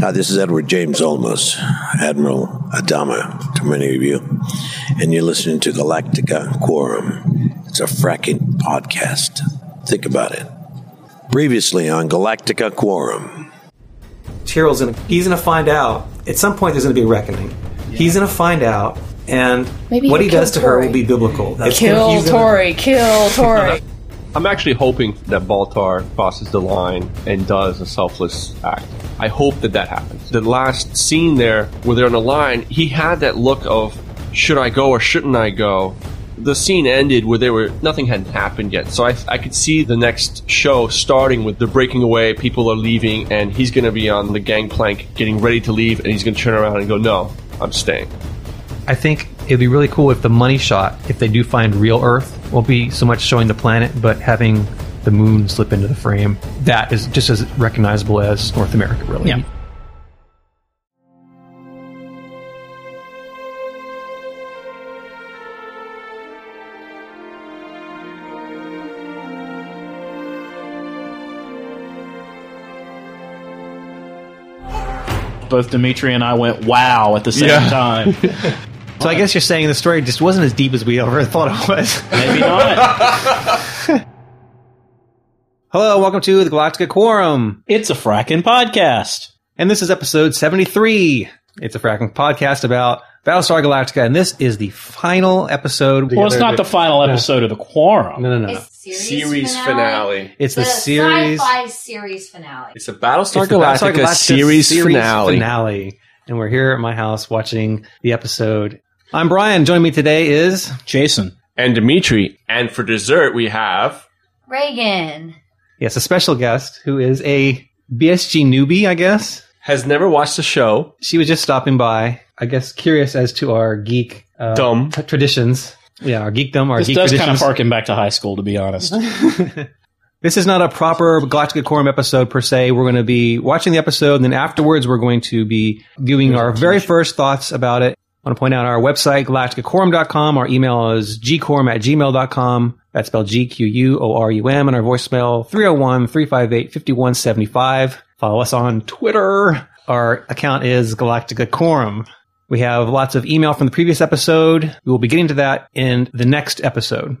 Hi, this is Edward James Olmos, Admiral Adama to many of you, and you're listening to Galactica Quorum. It's a fracking podcast. Think about it. Previously on Galactica Quorum. Tyrol's gonna he's gonna find out at some point there's gonna be a reckoning. He's gonna find out and Maybe what he does to kill her will be biblical. That's Kill gonna- Tory, kill Tory. I'm actually hoping that Baltar crosses the line and does a selfless act. I hope that that happens. The last scene there, where they're on the line, he had that look of, should I go or shouldn't I go? The scene ended where they were nothing hadn't happened yet, so I, I could see the next show starting with the breaking away, people are leaving, and he's going to be on the gangplank getting ready to leave, and he's going to turn around and go, "No, I'm staying." I think it'd be really cool if the money shot, if they do find real Earth, won't be so much showing the planet, but having the moon slip into the frame. That is just as recognizable as North America, really. Yeah. Both Dimitri and I went wow at the same Yeah. time. So I guess you're saying the story just wasn't as deep as we ever thought it was. Maybe not. Hello, welcome to the Galactica Quorum. It's a fracking podcast. And this is episode 73. It's a fracking podcast about Battlestar Galactica, and this is the final episode. Well, it's not the final episode of the quorum. No, no, no. no. It's series, Series finale. It's the, The series. sci-fi series finale. It's a Battlestar It's the Battlestar Galactica, series, finale. finale. And we're here at my house watching the episode. I'm Brian. Joining me today is Jason. And Dimitri. And for dessert, we have. Reagan. Yes, a special guest who is a BSG newbie, I guess. Has never watched the show. She was just stopping by, I guess, curious as to our geek uh, Dumb. t- traditions. Yeah, our geekdom, our This geek does kind of traditions. harken back to high school, to be honest. This is not a proper Galactica Quorum episode per se. We're going to be watching the episode, and then afterwards, we're going to be giving our very first thoughts about it. I want to point out our website, galacticaquorum.com. Our email is gquorum at gmail.com. That's spelled G-Q-U-O-R-U-M. And our voicemail, 301-358-5175. Follow us on Twitter. Our account is Galactica Quorum. We have lots of email from the previous episode. We will be getting to that in the next episode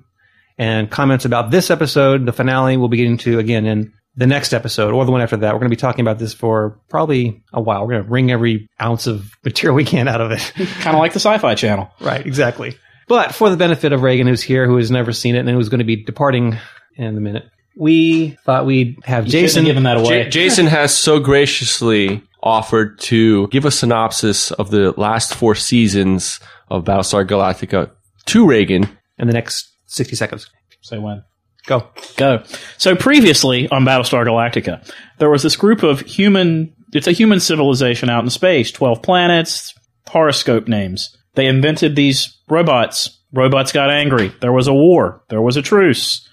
and comments about this episode, the finale, we'll be getting to again in the next episode or the one after that. We're going to be talking about this for probably a while. We're going to wring every ounce of material we can out of it. kind of like the Sci Fi Channel. right, exactly. But for the benefit of Reagan, who's here, who has never seen it and who's going to be departing in a minute, we thought we'd have You Jason. have given that away. J- Jason has so graciously offered to give a synopsis of the last four seasons of Battlestar Galactica to Reagan. in the next 60 seconds. Say when. Go. Go. So previously on Battlestar Galactica, there was this group of human. It's a human civilization out in space. Twelve planets, horoscope names. They invented these robots. Robots got angry. There was a war. There was a truce.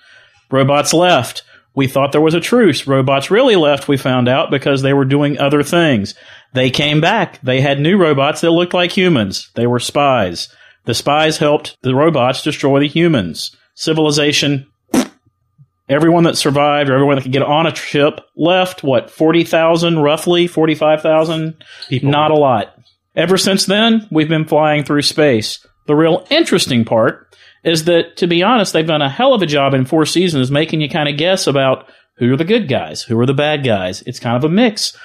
Robots left. We thought there was a truce. Robots really left, we found out, because they were doing other things. They came back. They had new robots that looked like humans. They were spies. The spies helped the robots destroy the humans. Civilization everyone that survived or everyone that could get on a ship left what 40,000 roughly 45,000 People. not a lot ever since then we've been flying through space. The real interesting part is that to be honest they've done a hell of a job in four seasons making you kind of guess about who are the good guys who are the bad guys. It's kind of a mix.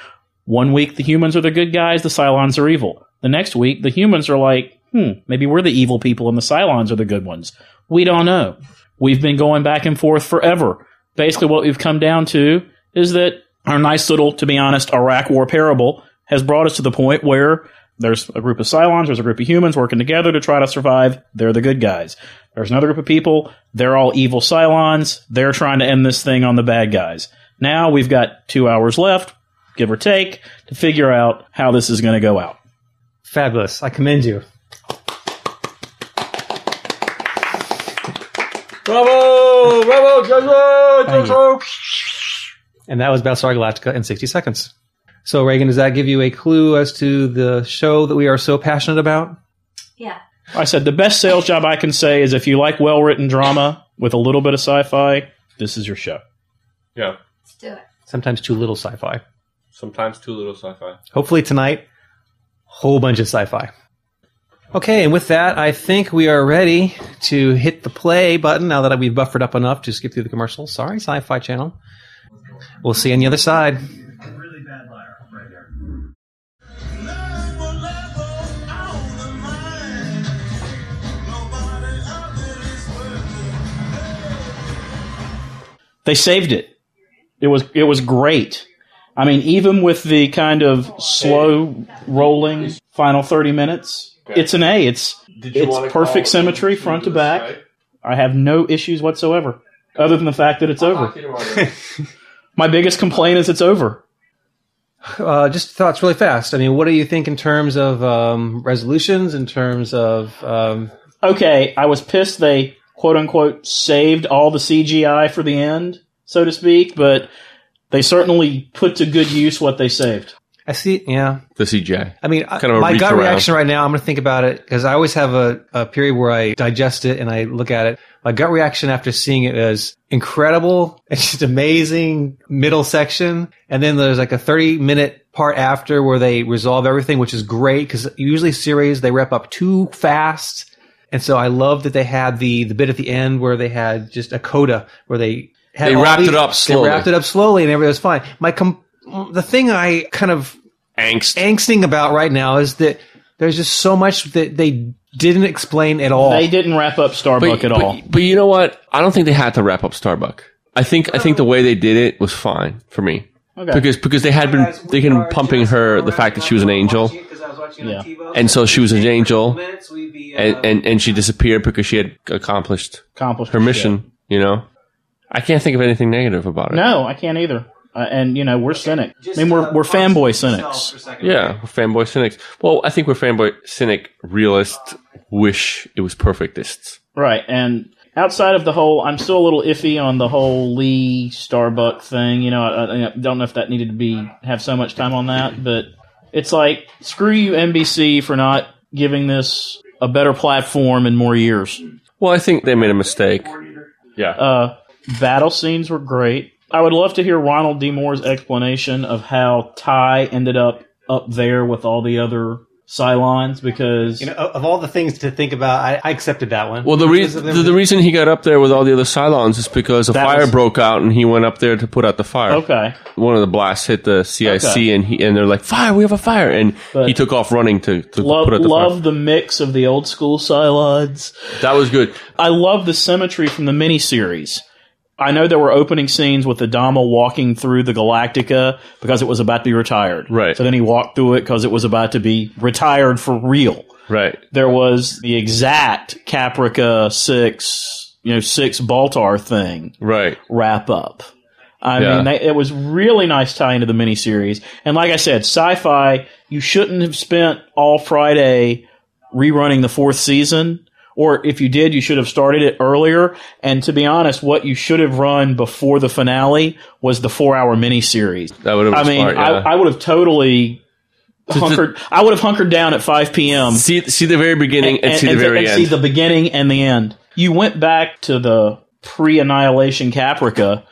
One week the humans are the good guys the cylons are evil. The next week the humans are like hmm maybe we're the evil people and the cylons are the good ones. We don't know. We've been going back and forth forever. Basically, what we've come down to is that our nice little, to be honest, Iraq War parable has brought us to the point where there's a group of Cylons, there's a group of humans working together to try to survive. They're the good guys. There's another group of people, they're all evil Cylons. They're trying to end this thing on the bad guys. Now we've got two hours left, give or take, to figure out how this is going to go out. Fabulous. I commend you. Bravo! Bravo, Thank you. And that was Battlestar Galactica in 60 seconds. So, Reagan, does that give you a clue as to the show that we are so passionate about? Yeah. I said the best sales job I can say is if you like well written drama with a little bit of sci fi, this is your show. Yeah. Let's do it. Sometimes too little sci fi. Sometimes too little sci-fi. Hopefully tonight, whole bunch of sci-fi. Okay, and with that, I think we are ready to hit the play button now that we've buffered up enough to skip through the commercials. Sorry, Sci-Fi Channel. We'll see you on the other side. They saved it. It was it was great. I mean, even with the kind of slow rolling final thirty minutes, it's an A. It's it's perfect symmetry front to back. I have no issues whatsoever, other than the fact that it's over. My biggest complaint is it's over. Uh, just thoughts really fast. I mean, what do you think in terms of um, resolutions, in terms of um, Okay, I was pissed they quote unquote saved all the CGI for the end, so to speak, but they certainly put to good use what they saved. I see, yeah. The CGI. I mean, Kind of a my gut around. reaction right now, I'm going to think about it because I always have a, a period where I digest it and I look at it. My gut reaction after seeing it is incredible. It's just amazing middle section. And then there's like a 30 minute part after where they resolve everything, which is great because usually series, they wrap up too fast. And so I love that they had the, the bit at the end where they had just a coda where they had They wrapped these- it up slowly. They wrapped it up slowly and everything was fine. My com- the thing I kind of Angst. angsting about right now is that there's just so much that they didn't explain at all. They didn't wrap up Starbuck at all. But, but you know what? I don't think they had to wrap up Starbuck. I think I think the way they did it was fine for me. Okay. Because because they had been they had been pumping her the fact that she was an angel, Yeah. and so she was an angel, uh, and, and and she disappeared because she had accomplished Accomplished her mission. You know, I can't think of anything negative about it. No, I can't either. Uh, and you know, we're cynic. I mean, we're we're fanboy cynics. Yeah, we're fanboy cynics. Well, I think we're fanboy cynic realist. Wish it was perfectists. Right. And outside of the whole, I'm still a little iffy on the whole Lee Starbuck thing. You know, I, I don't know if that needed to be have so much time on that, but it's like screw you NBC for not giving this a better platform in more years. Well, I think they made a mistake. Yeah. Uh, battle scenes were great. I would love to hear Ronald D. Moore's explanation of how Ty ended up up there with all the other Cylons because You know, of of all the things to think about, I, I accepted that one. Well, the, reason the, the reason he got up there with all the other Cylons is because a That fire was- broke out and he went up there to put out the fire. okay. One of the blasts hit the CIC Okay. and he and they're like, "Fire! We have a fire!" And But- he took off running to, to Love, put out the fire. love fire. the mix of the old school Cylons. That was good. I love the symmetry from the miniseries. I know there were opening scenes with Adama walking through the Galactica because it was about to be retired. Right. So then he walked through it because it was about to be retired for real. Right. There was the exact Caprica 6, you know, 6 Baltar thing Right. wrap up. I Yeah. mean, they, it was really nice tie into the miniseries. And like I said, sci-fi, you shouldn't have spent all Friday rerunning the fourth season. Or if you did, you should have started it earlier. And to be honest, what you should have run before the finale was the four-hour miniseries. That would have I mean, smart. Yeah. I, I would have totally hunkered. I would have hunkered down at 5 p.m see see the very beginning and, see the very and end. see the beginning and the end. You went back to the pre-annihilation Caprica,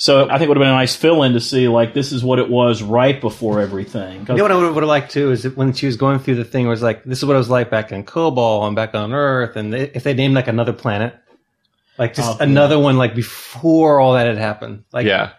so I think it would have been a nice fill-in to see like this is what it was right before everything. You know what I would, would have liked too is that when she was going through the thing, it was like, this is what it was like back in Kobol and back on Earth, and they, if they named like another planet, like just Oh, yeah. another one, like before all that had happened, like yeah.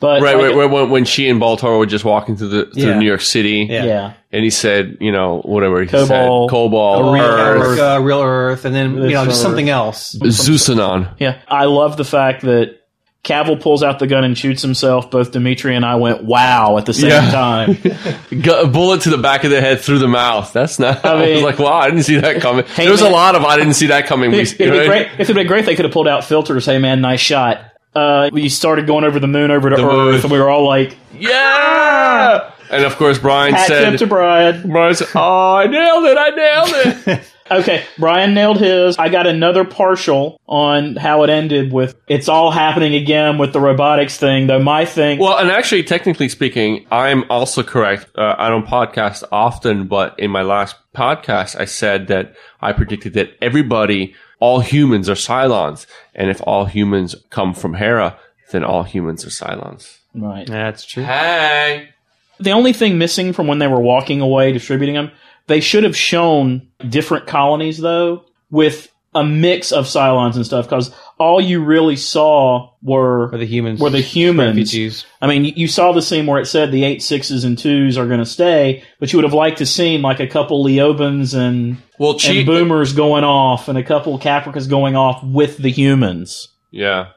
but Right. like, right, right when, when she and Baltar were just walking through the through Yeah. New York City, Yeah. yeah. and he said, you know, whatever he Kobol. said, Kobol, real Earth, Earth, uh, real Earth, and then you know This just Earth. something else. Zeusanon. Yeah, I love the fact that Cavil pulls out the gun and shoots himself. Both Dimitri and I went "Wow" at the same Yeah. time. Gu- a bullet to the back of the head through the mouth. That's not. I, I was like, wow, I didn't see that coming. Hey, there was a lot of I didn't see that coming. We- It'd be great. If it'd been great, they could have pulled out filters. Hey man, nice shot. Uh, we started going over the moon, over to The Earth, moon. and we were all like, Yeah. And of course, Brian "Hat said, to Brian." Brian said, "Oh, I nailed it! I nailed it!" Okay, Brian nailed his. I got another partial on how it ended with it's all happening again with the robotics thing, though my thing well, and actually, technically speaking, I'm also correct. Uh, I don't podcast often, but in my last podcast, I said that I predicted that everybody, all humans, are Cylons, and if all humans come from Hera, then all humans are Cylons. right. That's true. Hey. The only thing missing from when they were walking away distributing them, they should have shown different colonies though with a mix of Cylons and stuff because all you really saw were For the humans. were the humans. Refugees. I mean, you- you saw the scene where it said the eight sixes and twos are going to stay, but you would have liked to seen like a couple Leobens and Well, and boomers going off and a couple Capricas going off with the humans. yeah.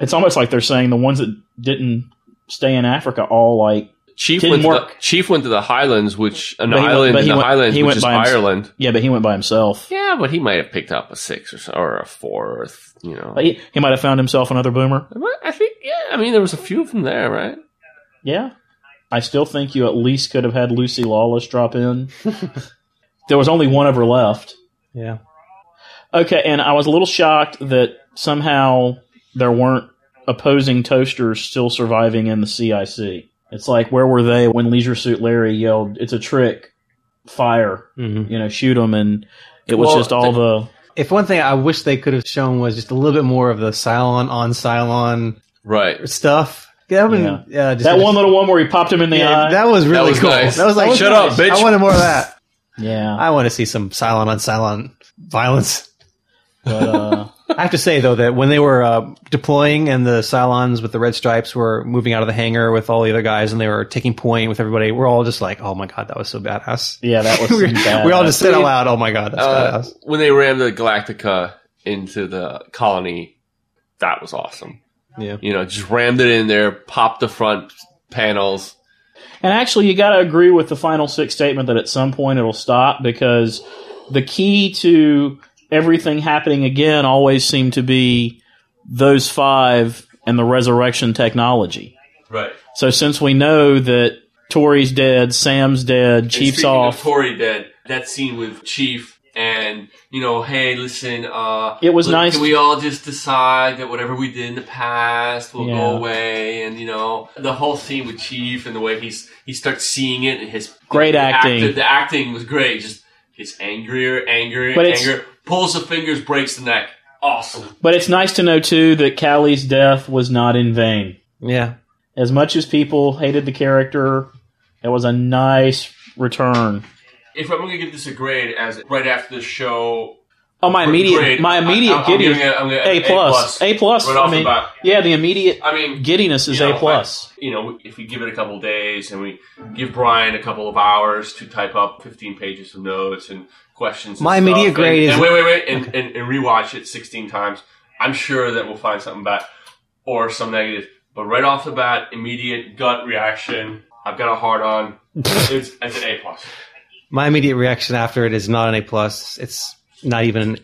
It's almost like they're saying the ones that didn't stay in Africa all like Chief Didn't went, to the. Chief went to the Highlands, which an But he went- island but in the went- Highlands, he which went is by himself. Ireland. yeah, but he went by himself. Yeah, but he might have picked up a six or so, or a four, or th- you know. He, he might have found himself another boomer. I think, yeah. I mean, there was a few of them there, right? Yeah. I still think you at least could have had Lucy Lawless drop in. there was only one of her left. Yeah. Okay, and I was a little shocked that somehow there weren't opposing toasters still surviving in the CIC. It's like, where were they when Leisure Suit Larry yelled, "It's a trick, fire, hmm you know, shoot them," and it was Well, just all the If one thing I wish they could have shown was just a little bit more of the Cylon on Cylon Right. stuff. That, would, Yeah. yeah, just, that one little one where he popped him in the yeah, eye. that was really was cool. nice. That was like, Shut up, bitch. I wanted more of that. yeah, I want to see some Cylon on Cylon violence. but uh, I have to say though that when they were uh, deploying and the Cylons with the red stripes were moving out of the hangar with all the other guys and they were taking point with everybody, we're all just like, "Oh my god, that was so badass." yeah, that was we, some we all just said out loud, "Oh my god, that's Uh, badass." when they rammed the Galactica into the colony, that was awesome. Yeah. You know, just rammed it in there, popped the front panels. And actually, you got to agree with the final six statement that at some point it'll stop because the key to everything happening again always seemed to be those five and the resurrection technology. Right. So since we know that Tory's dead, Sam's dead, Chief's off, Tory dead. That scene with Chief and you know, hey, listen. uh It was look, nice Can we all just decide that whatever we did in the past will Yeah. go away? And you know, the whole scene with Chief and the way he's he starts seeing it and his Great the acting. actor- the acting was great. Just gets angrier, angrier, But angrier. Pulls the fingers, breaks the neck. Awesome. but it's nice to know too that Callie's death was not in vain. Yeah. As much as people hated the character, it was a nice return. If I'm going to give this a grade, as right after the show, Oh, my immediate, grade, my immediate I, I'm giddiness, giving it, I'm giving it A plus, A plus. Right I off the mean, yeah, the immediate I mean, giddiness is you know, A plus. I- you know, if we give it a couple days and we give Brian a couple of hours to type up 15 pages of notes and questions, and My stuff, immediate and- grade is- and wait, wait, wait, and, and, and rewatch it 16 times. I'm sure that we'll find something back or some negative. But right off the bat, immediate gut reaction. I've got a hard on. it's, it's an A plus. My immediate reaction after it is not an A plus. It's not even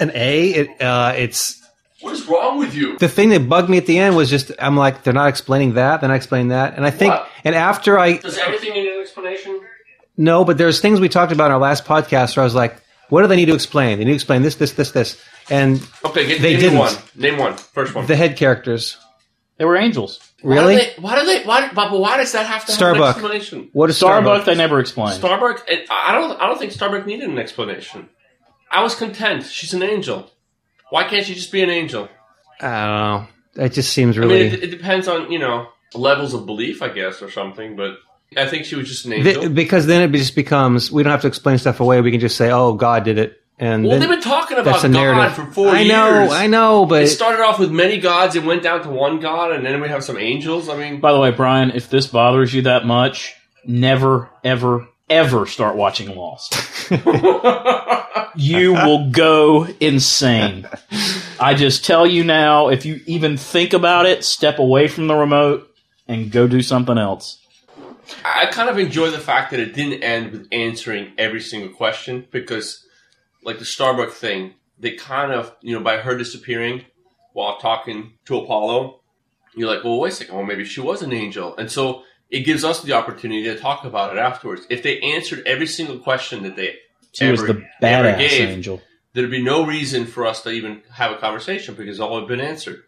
an A. It, uh, it's What is wrong with you? the thing that bugged me at the end was just I'm like they're not explaining that, they're not explaining that, and I think What? and after I Does everything need an explanation? no, but there's things we talked about in our last podcast where I was like, what do they need to explain? They need to explain this, this, this, this, and Okay, get, They name didn't. one. Name one. First one. the head characters. They were angels. Really? Why do they? Why do they why, but why does that have to have an Starbuck. explanation? What is Starbuck, Starbuck? they never explained. Starbuck, I don't. I don't think Starbuck needed an explanation. I was content. She's an angel. Why can't she just be an angel? I don't know. It just seems I really. mean, it, it depends on you know levels of belief, I guess, or something. But I think she was just an Th- angel. because then it just becomes we don't have to explain stuff away. We can just say, "Oh, God did it," and well, then they've been talking about that's God narrative for four I years. know, I know, but It started off with many gods and went down to one god, and then we have some angels. I mean, By the way, Brian, if this bothers you that much, never, ever, ever start watching Lost. you will go insane. I just tell you now, if you even think about it, step away from the remote and go do something else. I kind of enjoy the fact that it didn't end with answering every single question because, like the Starbuck thing, they kind of, you know, by her disappearing while talking to Apollo, you're like, well, wait a second, well, maybe she was an angel. And so it gives us the opportunity to talk about it afterwards. If they answered every single question that they She ever, was the ever badass gave, angel. there'd be no reason for us to even have a conversation because all had been answered.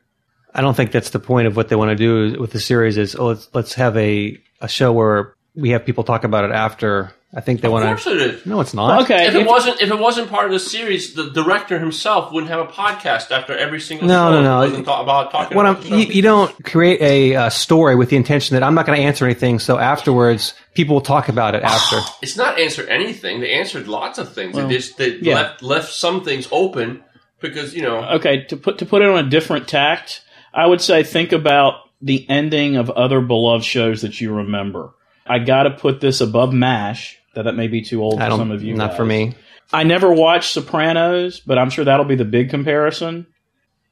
I don't think that's the point of what they want to do with the series. Is oh, let's let's have a a show where we have people talk about it after I think they want to. Of want course to. it is. No, it's not. Okay, If it wasn't if it wasn't part of the series, the director himself wouldn't have a podcast after every single No, no, no. Wasn't ta- about talking What about I'm, the show. you, you don't create a uh, story with the intention that I'm not going to answer anything. So afterwards, people will talk about it after. It's not answer anything. They answered lots of things. Well, they just they yeah. left left some things open because you know okay to put to put it on a different tact i would say think about the ending of other beloved shows that you remember i gotta put this above mash that that may be too old for some of you not guys. for me. i never watched sopranos but i'm sure that'll be the big comparison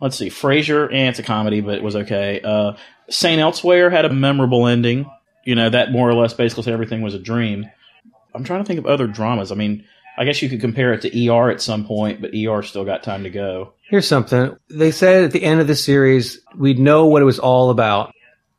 let's see frasier eh, it's a comedy but it was okay uh saint elsewhere had a memorable ending you know that more or less basically said everything was a dream i'm trying to think of other dramas i mean I guess you could compare it to ER at some point, but ER still got time to go. Here's something. They said at the end of the series, we'd know what it was all about.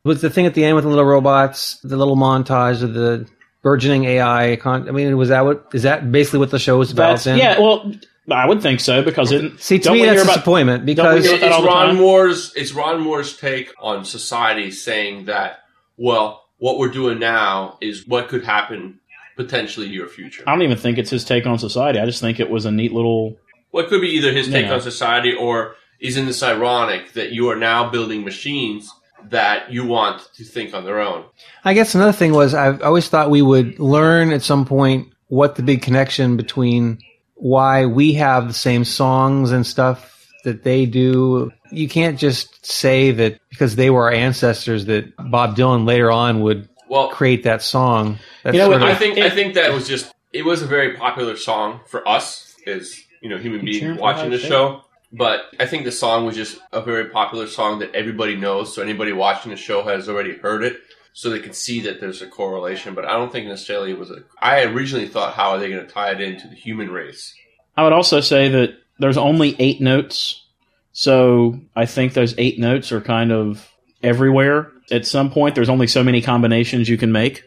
Was the thing at the end with the little robots, the little montage of the burgeoning AI? Con- I mean, was that what, is that basically what the show was about That's, then? yeah, well, I would think so because it. See, to me, that's a about- disappointment because hear that it's Ron? Moore's it's Ron Moore's take on society saying that well what we're doing now is what could happen potentially your future. I don't even think it's his take on society. I just think it was a neat little. Well, it could be either his take Yeah. on society or isn't this ironic that you are now building machines that you want to think on their own? I guess another thing was I've always thought we would learn at some point what the big connection between why we have the same songs and stuff that they do. You can't just say that because they were our ancestors that Bob Dylan later on would Well, create that song. That's You know, I think I think that was just it was a very popular song for us as you know human beings watching the High show. But I think the song was just a very popular song that everybody knows. So anybody watching the show has already heard it, so they can see that there's a correlation. But I don't think necessarily it was a. I originally thought, how are they going to tie it into the human race? I would also say that there's only eight notes, so I think those eight notes are kind of everywhere. At some point, there's only so many combinations you can make.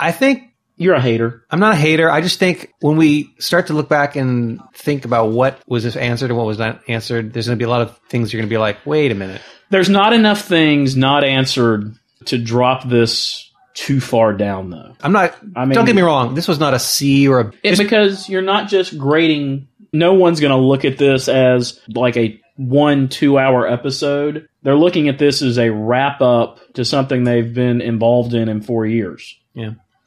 I think You're a hater. I'm not a hater. I just think when we start to look back and think about what was this answered and what was not answered, there's going to be a lot of things you're going to be like, wait a minute. There's not enough things not answered to drop this too far down, though. I'm not. I mean- don't get me wrong. This was not a C or a. It's because you're not just grading. No one's going to look at this as like a one, two hour episode. They're looking at this as a wrap up to something they've been involved in in four years.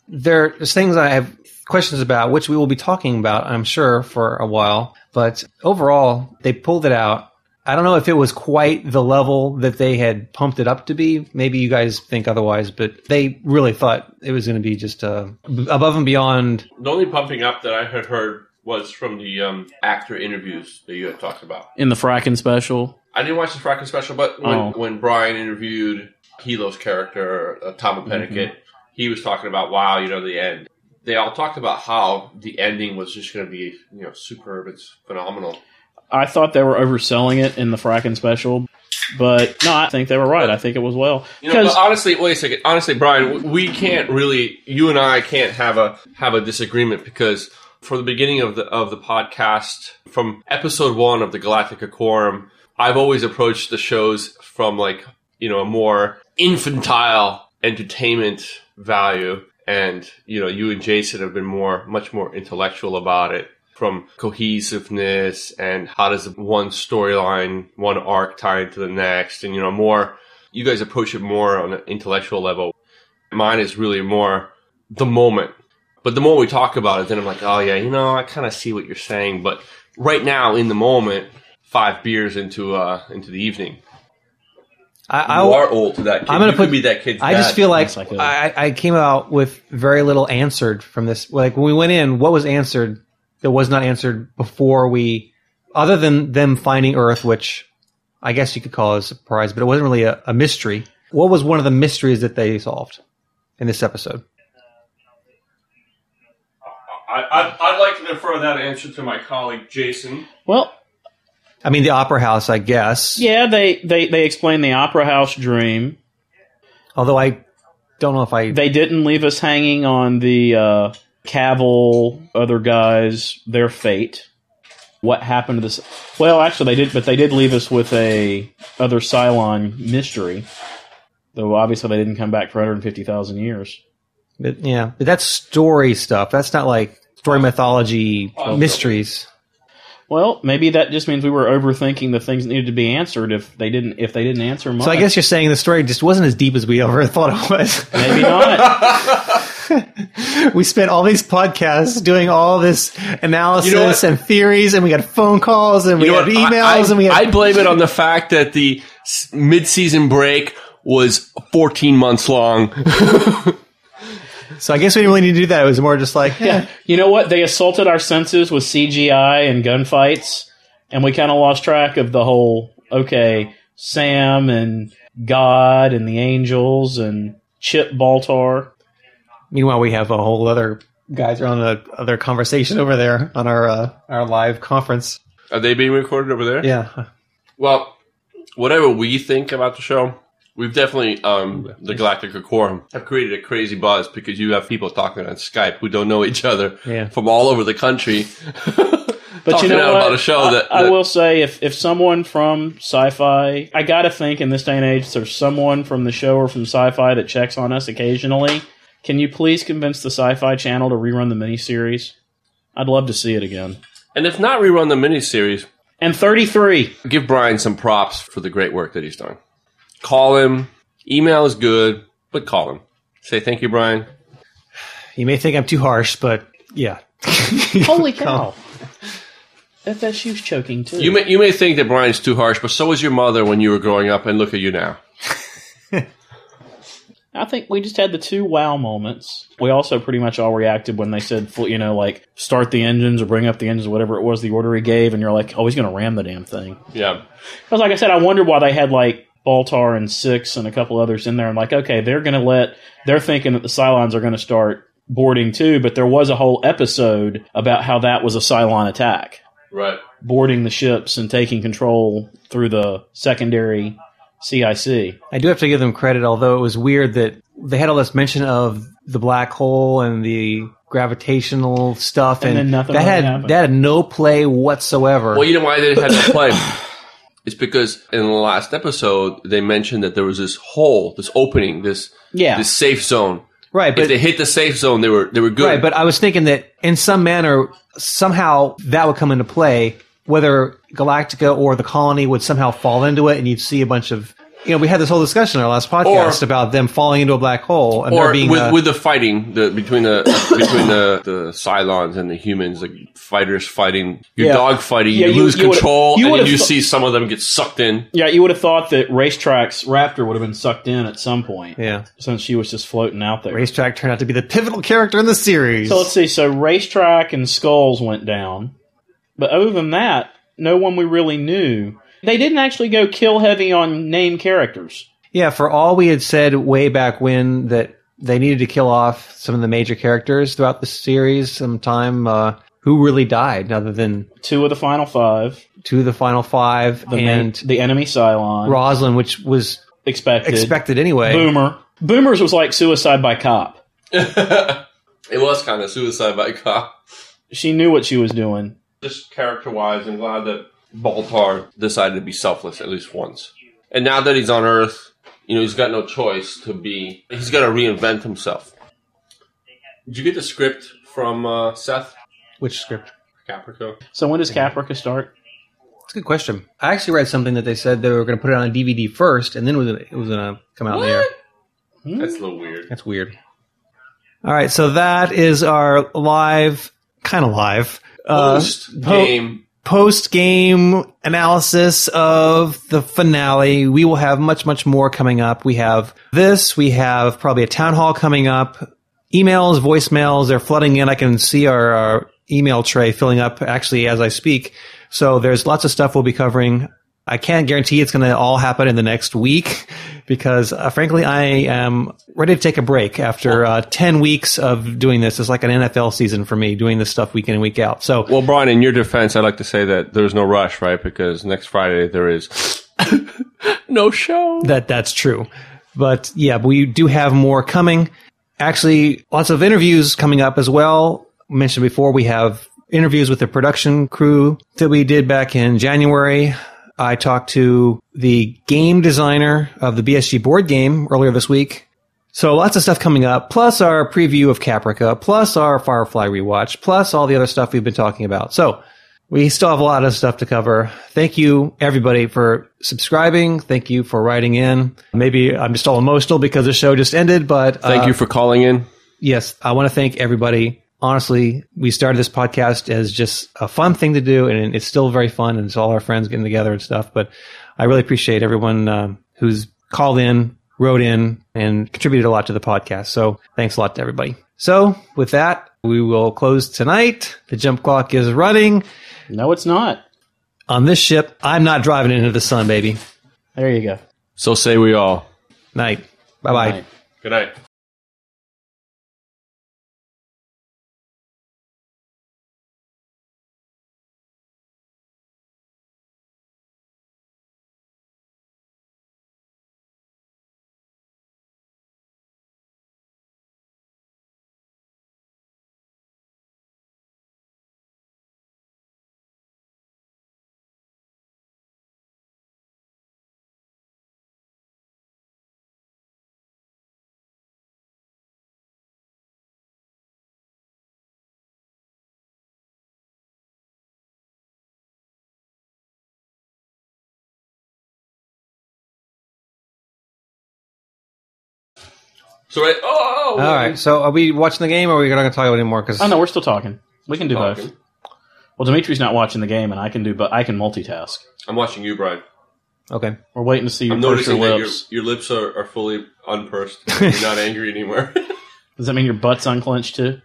There's things I have questions about, which we will be talking about, I'm sure, for a while. But overall, they pulled it out. I don't know if it was quite the level that they had pumped it up to be. Maybe you guys think otherwise, but they really thought it was going to be just uh, above and beyond. The only pumping up that I had heard was from the um, actor interviews that you had talked about. In the Fracken special, I didn't watch the Fracken special, but when, Oh. when Brian interviewed Helo's character, uh, Tahmoh Penikett, Mm-hmm. He was talking about, wow, you know, the end. They all talked about how the ending was just going to be, you know, superb. It's phenomenal. I thought they were overselling it in the Fracken special, but no, I think they were right. I think it was well You know, but honestly, wait a second. Honestly, Brian, we can't really, you and I can't have a have a disagreement because for the beginning of the of the podcast, from episode one of the Galactica Quorum, I've always approached the shows from like you know a more infantile entertainment value, and you know you and Jason have been more much more intellectual about it from cohesiveness and how does one storyline, one arc tie into the next, and you know more. You guys approach it more on an intellectual level. Mine is really more the moment. But the more we talk about it, then I'm like, oh yeah, you know, I kind of see what you're saying. But right now, in the moment, five beers into uh into the evening, I, you I, are old to that kid. I'm gonna you put- could be that kid. I just feel like I. I, I came out with very little answered from this. Like when we went in, what was answered that was not answered before we, other than them finding Earth, which I guess you could call a surprise, but it wasn't really a, a mystery. What was one of the mysteries that they solved in this episode? I, I'd, I'd like to defer that answer to my colleague Jason. well, I mean, the Opera House, I guess. yeah, they they they explained the Opera House dream. Although I don't know if I. They didn't leave us hanging on the uh, Cavil other guys their fate. What happened to this? Well, actually, they did, but they did leave us with a other Cylon mystery. Though obviously they didn't come back for 150,000 years. But yeah, but that's story stuff. That's not like story mythology mysteries. Well, maybe that just means we were overthinking the things that needed to be answered if they didn't if they didn't answer much. So I guess you're saying the story just wasn't as deep as we ever thought it was. maybe not. we spent all these podcasts doing all this analysis You know and theories, and we got phone calls, and we You know had emails, I, I, and we had I blame it on the fact that the s- mid-season break was 14 months long. So I guess we didn't really need to do that. It was more just like, yeah, you know what? They assaulted our senses with CGI and gunfights, and we kind of lost track of the whole. Okay, Sam and God and the angels and Chip Baltar. Meanwhile, we have a whole other guys are on a other conversation over there on our uh, our live conference. Are they being recorded over there? Yeah, Well, whatever we think about the show, we've definitely, um, the Galactica Quorum, have created a crazy buzz because you have people talking on Skype who don't know each other Yeah. from all over the country. But you know out what? about a show I, that, I will say, if if someone from sci-fi, I gotta think in this day and age, there's someone from the show or from sci-fi that checks on us occasionally. Can you please convince the Sci-Fi Channel to rerun the miniseries? I'd love to see it again. and if not rerun the miniseries, And 33. give Brian some props for the great work that he's done. Call him. Email is good, but call him. Say thank you, Brian. you may think I'm too harsh, but yeah, Holy cow! FSU's choking too. You may you may think that Brian's too harsh, but so was your mother when you were growing up, and look at you now. I think we just had the two wow moments. We also pretty much all reacted when they said, you know, like start the engines or bring up the engines, or whatever it was the order he gave, and you're like, oh, he's going to ram the damn thing. Yeah. Because, like I said, I wondered why they had like Baltar and Six and a couple others in there. I'm like, okay, they're going to let, they're thinking that the Cylons are going to start boarding too, but there was a whole episode about how that was a Cylon attack, Right. boarding the ships and taking control through the secondary CIC. I do have to give them credit, although it was weird that they had all this mention of the black hole and the gravitational stuff, And and, then nothing that really had happened. that had no play whatsoever. Well, you know why they had no play? it's because in the last episode they mentioned that there was this hole, this opening, this Yeah. this safe zone. right, If they hit the safe zone, they were they were good. Right, but I was thinking that in some manner, somehow that would come into play, whether Galactica or the colony would somehow fall into it, and you'd see a bunch of. You know, we had this whole discussion in our last podcast Or- about them falling into a black hole and there or being with, a- with the fighting the between the between the, the Cylons and the humans, like fighters fighting, your Yeah. dog fighting, Yeah, you, you- lose you control, you and then you th- see some of them get sucked in. Yeah, you would have thought that Racetrack's Raptor would have been sucked in at some point. yeah. Since she was just floating out there. Racetrack turned out to be the pivotal character in the series. So let's see. So Racetrack and Skulls went down. But other than that, no one we really knew. They didn't actually go kill heavy on name characters. Yeah, for all we had said way back when that they needed to kill off some of the major characters throughout the series sometime, uh, who really died other than Two of the final five. two of the final five The, and ma- the enemy Cylon. Roslyn, which was expected. expected anyway. Boomer. Boomers was like suicide by cop. It was kind of suicide by cop. She knew what she was doing. Just character wise, I'm glad that Baltar decided to be selfless at least once. And now that he's on Earth, you know, he's got no choice to be. He's got to reinvent himself. Did you get the script from uh, Seth Which script? Caprica? So when does Caprica start? That's a good question. I actually read something that they said they were going to put it on a DVD first, and then it was gonna- it was going to come out in the air. That's a little weird. That's weird. All right, so that is our live, kind of live, uh, Post game. Post game analysis of the finale. We will have much, much more coming up. We have this. We have probably a town hall coming up. Emails, voicemails, they're flooding in. I can see our, our email tray filling up actually as I speak. So there's lots of stuff we'll be covering. I can't guarantee it's going to all happen in the next week because, uh, frankly, I am ready to take a break after uh, 10 weeks of doing this. It's like an NFL season for me, doing this stuff week in and week out. So Well, Brian, in your defense, I'd like to say that there's no rush, right? Because next Friday there is no show. that that's true. But yeah, we do have more coming. Actually, lots of interviews coming up as well. Mentioned before, we have interviews with the production crew that we did back in January. I talked to the game designer of the BSG board game earlier this week. So lots of stuff coming up, plus our preview of Caprica, plus our Firefly rewatch, plus all the other stuff we've been talking about. So we still have a lot of stuff to cover. Thank you everybody for subscribing. Thank you for writing in. Maybe I'm just all emotional because the show just ended, but Thank uh, you for calling in. yes, I want to thank everybody. Honestly, we started this podcast as just a fun thing to do, and it's still very fun, and it's all our friends getting together and stuff. But I really appreciate everyone um, who's called in, wrote in, and contributed a lot to the podcast. So thanks a lot to everybody. So with that, we will close tonight. The jump clock is running No, it's not. on this ship. I'm not driving into the sun, baby. There you go. So say we all. Night. Bye bye. Right. Good night. So right. Oh. oh, oh All right. So are we watching the game, or are we not going to talk about it anymore? Because Oh no, we're still talking. We can do both. Talking. Well, Dimitri's not watching the game, and I can do, but I can multitask. I'm watching you, Brian. okay. We're waiting to see you I'm purse your noticing that your, lips. your lips are, are fully unpursed. You're not angry anymore. Does that mean your butt's unclenched too?